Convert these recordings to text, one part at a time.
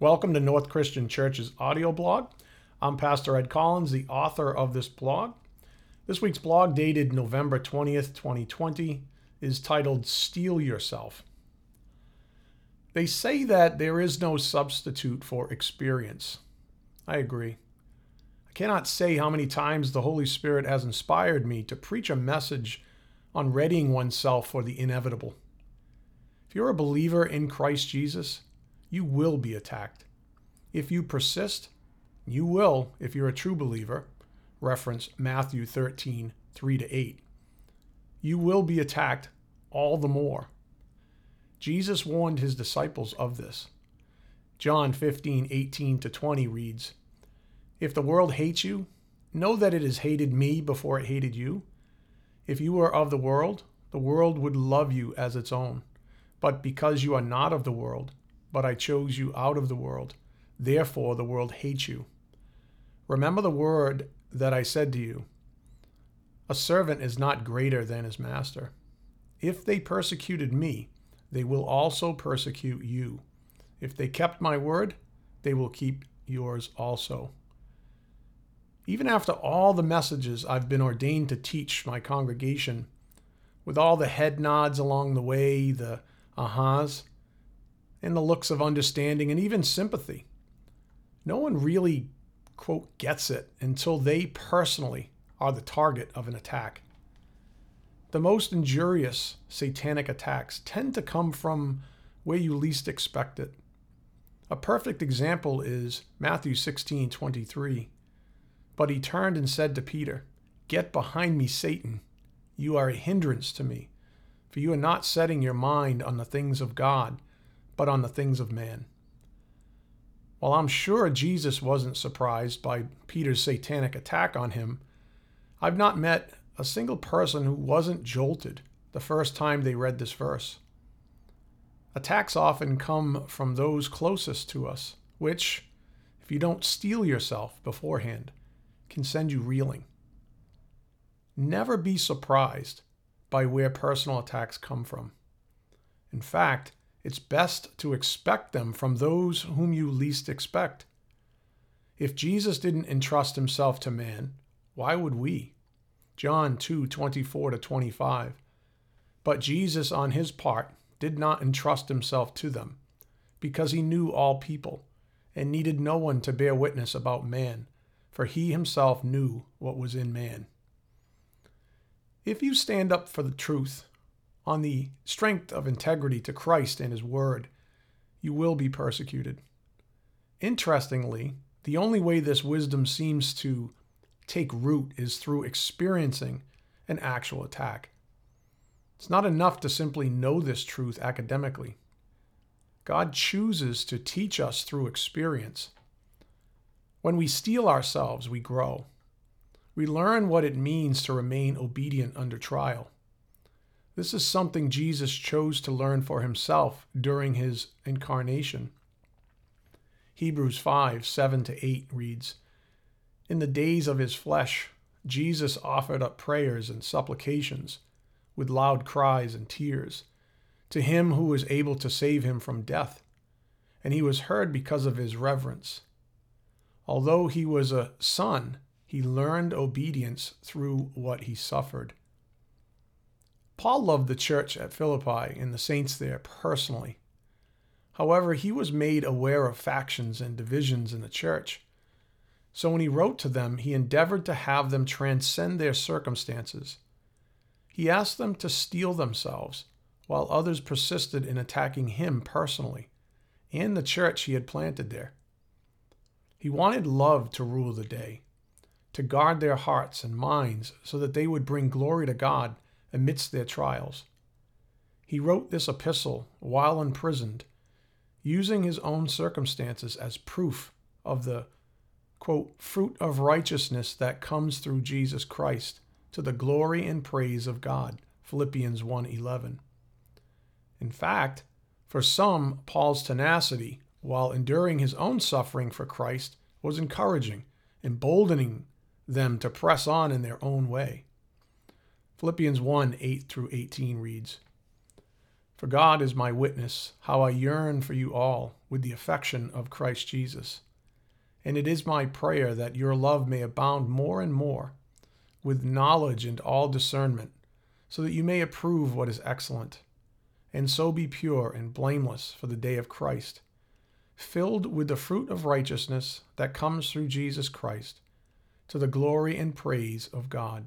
Welcome to North Christian Church's audio blog. I'm Pastor Ed Collins, the author of this blog. This week's blog, dated November 20th, 2020, is titled Steel Yourself. They say that there is no substitute for experience. I agree. I cannot say how many times the Holy Spirit has inspired me to preach a message on readying oneself for the inevitable. If you're a believer in Christ Jesus, you will be attacked. If you persist, you will if you're a true believer. Reference Matthew 13, 3 to 8. You will be attacked all the more. Jesus warned his disciples of this. John 15, 18 to 20 reads If the world hates you, know that it has hated me before it hated you. If you were of the world, the world would love you as its own. But because you are not of the world, but I chose you out of the world. Therefore, the world hates you. Remember the word that I said to you A servant is not greater than his master. If they persecuted me, they will also persecute you. If they kept my word, they will keep yours also. Even after all the messages I've been ordained to teach my congregation, with all the head nods along the way, the ahas, and the looks of understanding and even sympathy. No one really, quote, gets it until they personally are the target of an attack. The most injurious satanic attacks tend to come from where you least expect it. A perfect example is Matthew 16 23. But he turned and said to Peter, Get behind me, Satan. You are a hindrance to me, for you are not setting your mind on the things of God but on the things of man. While I'm sure Jesus wasn't surprised by Peter's satanic attack on him, I've not met a single person who wasn't jolted the first time they read this verse. Attacks often come from those closest to us, which, if you don't steel yourself beforehand, can send you reeling. Never be surprised by where personal attacks come from. In fact, it's best to expect them from those whom you least expect. If Jesus didn't entrust himself to man, why would we? John 2 24 to 25. But Jesus, on his part, did not entrust himself to them, because he knew all people, and needed no one to bear witness about man, for he himself knew what was in man. If you stand up for the truth, on the strength of integrity to Christ and His Word, you will be persecuted. Interestingly, the only way this wisdom seems to take root is through experiencing an actual attack. It's not enough to simply know this truth academically. God chooses to teach us through experience. When we steel ourselves, we grow. We learn what it means to remain obedient under trial. This is something Jesus chose to learn for himself during his incarnation. Hebrews 5 7 to 8 reads In the days of his flesh, Jesus offered up prayers and supplications with loud cries and tears to him who was able to save him from death, and he was heard because of his reverence. Although he was a son, he learned obedience through what he suffered. Paul loved the church at Philippi and the saints there personally. However, he was made aware of factions and divisions in the church. So when he wrote to them, he endeavored to have them transcend their circumstances. He asked them to steel themselves, while others persisted in attacking him personally and the church he had planted there. He wanted love to rule the day, to guard their hearts and minds so that they would bring glory to God amidst their trials. He wrote this epistle while imprisoned, using his own circumstances as proof of the quote, fruit of righteousness that comes through Jesus Christ to the glory and praise of God. Philippians 1:11. In fact, for some, Paul's tenacity while enduring his own suffering for Christ was encouraging, emboldening them to press on in their own way. Philippians 1 8 through 18 reads For God is my witness, how I yearn for you all with the affection of Christ Jesus. And it is my prayer that your love may abound more and more with knowledge and all discernment, so that you may approve what is excellent, and so be pure and blameless for the day of Christ, filled with the fruit of righteousness that comes through Jesus Christ, to the glory and praise of God.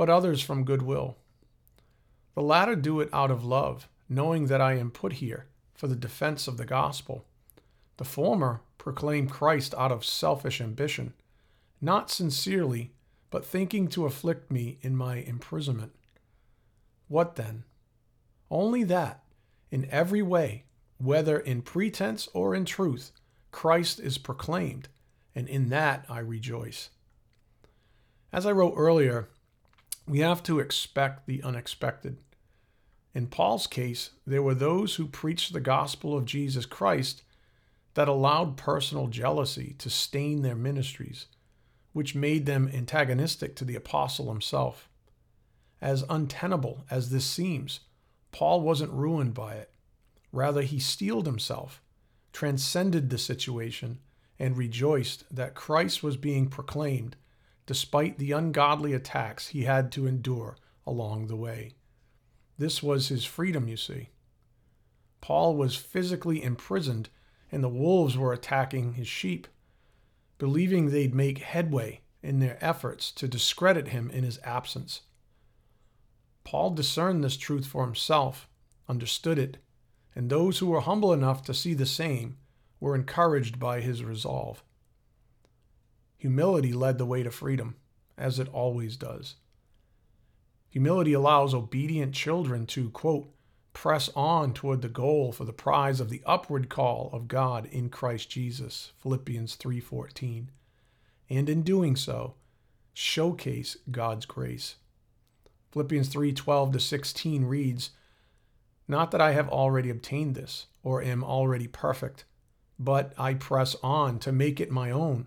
but others from goodwill. The latter do it out of love, knowing that I am put here for the defense of the gospel. The former proclaim Christ out of selfish ambition, not sincerely, but thinking to afflict me in my imprisonment. What then? Only that, in every way, whether in pretense or in truth, Christ is proclaimed, and in that I rejoice. As I wrote earlier, we have to expect the unexpected. In Paul's case, there were those who preached the gospel of Jesus Christ that allowed personal jealousy to stain their ministries, which made them antagonistic to the apostle himself. As untenable as this seems, Paul wasn't ruined by it. Rather, he steeled himself, transcended the situation, and rejoiced that Christ was being proclaimed despite the ungodly attacks he had to endure along the way. This was his freedom, you see. Paul was physically imprisoned, and the wolves were attacking his sheep, believing they'd make headway in their efforts to discredit him in his absence. Paul discerned this truth for himself, understood it, and those who were humble enough to see the same were encouraged by his resolve. Humility led the way to freedom, as it always does. Humility allows obedient children to, quote, press on toward the goal for the prize of the upward call of God in Christ Jesus, Philippians 3:14, and in doing so, showcase God's grace. Philippians 3:12 to 16 reads, "Not that I have already obtained this or am already perfect, but I press on to make it my own."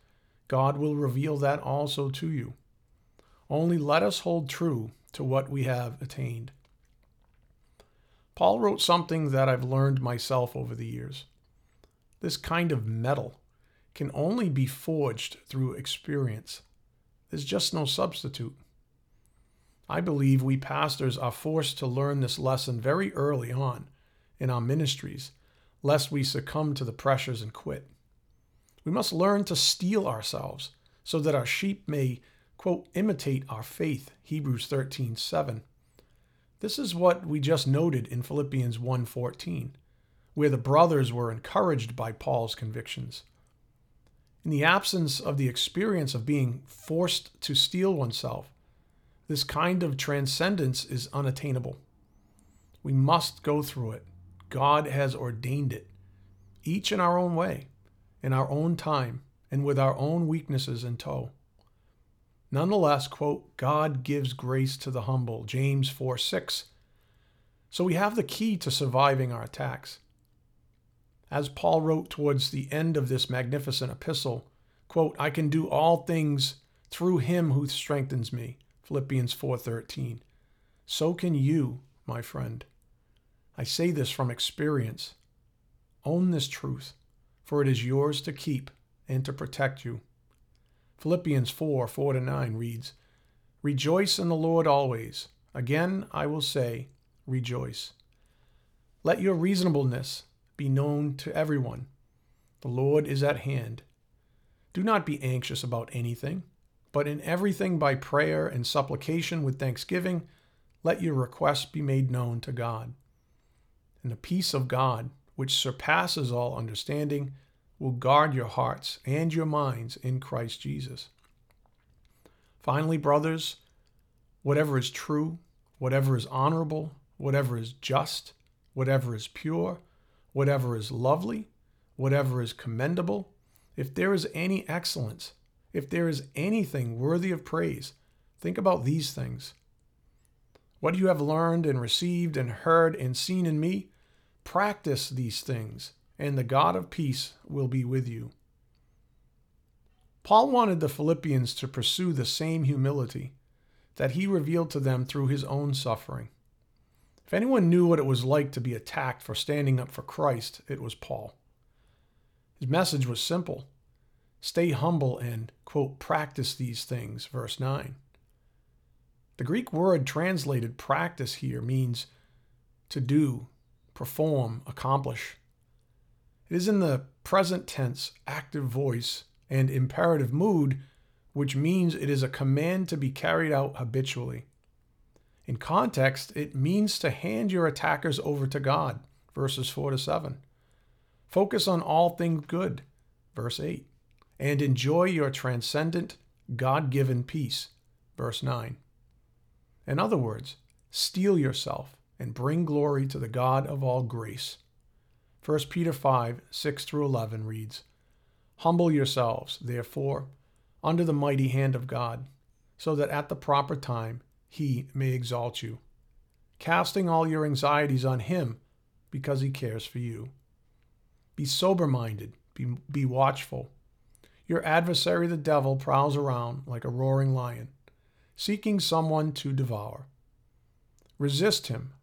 God will reveal that also to you. Only let us hold true to what we have attained. Paul wrote something that I've learned myself over the years. This kind of metal can only be forged through experience. There's just no substitute. I believe we pastors are forced to learn this lesson very early on in our ministries, lest we succumb to the pressures and quit. We must learn to steel ourselves so that our sheep may, quote, imitate our faith, Hebrews 13 7. This is what we just noted in Philippians 1:14, where the brothers were encouraged by Paul's convictions. In the absence of the experience of being forced to steel oneself, this kind of transcendence is unattainable. We must go through it. God has ordained it, each in our own way in our own time and with our own weaknesses in tow. Nonetheless, quote, God gives grace to the humble, James 4 6. So we have the key to surviving our attacks. As Paul wrote towards the end of this magnificent epistle, quote, I can do all things through him who strengthens me, Philippians 4:13. So can you, my friend. I say this from experience. Own this truth for it is yours to keep and to protect you. Philippians 4 4 to 9 reads, Rejoice in the Lord always. Again, I will say, rejoice. Let your reasonableness be known to everyone. The Lord is at hand. Do not be anxious about anything, but in everything by prayer and supplication with thanksgiving, let your requests be made known to God. And the peace of God, which surpasses all understanding, will guard your hearts and your minds in Christ Jesus. Finally, brothers, whatever is true, whatever is honorable, whatever is just, whatever is pure, whatever is lovely, whatever is commendable, if there is any excellence, if there is anything worthy of praise, think about these things. What you have learned and received and heard and seen in me, practice these things, and the God of peace will be with you. Paul wanted the Philippians to pursue the same humility that he revealed to them through his own suffering. If anyone knew what it was like to be attacked for standing up for Christ, it was Paul. His message was simple stay humble and, quote, practice these things, verse 9. The Greek word translated practice here means to do, perform, accomplish. It is in the present tense, active voice, and imperative mood, which means it is a command to be carried out habitually. In context, it means to hand your attackers over to God, verses 4 to 7. Focus on all things good, verse 8, and enjoy your transcendent, God given peace, verse 9. In other words, steel yourself and bring glory to the God of all grace. 1 Peter 5 6 through 11 reads, Humble yourselves, therefore, under the mighty hand of God, so that at the proper time he may exalt you, casting all your anxieties on him because he cares for you. Be sober minded, be, be watchful. Your adversary, the devil, prowls around like a roaring lion, seeking someone to devour. Resist him,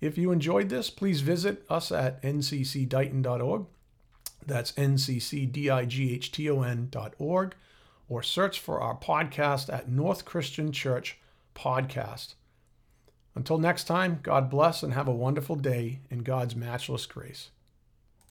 If you enjoyed this, please visit us at nccdighton.org that's nccdighton.org, or search for our podcast at North Christian Church Podcast. Until next time, God bless and have a wonderful day in God's matchless grace.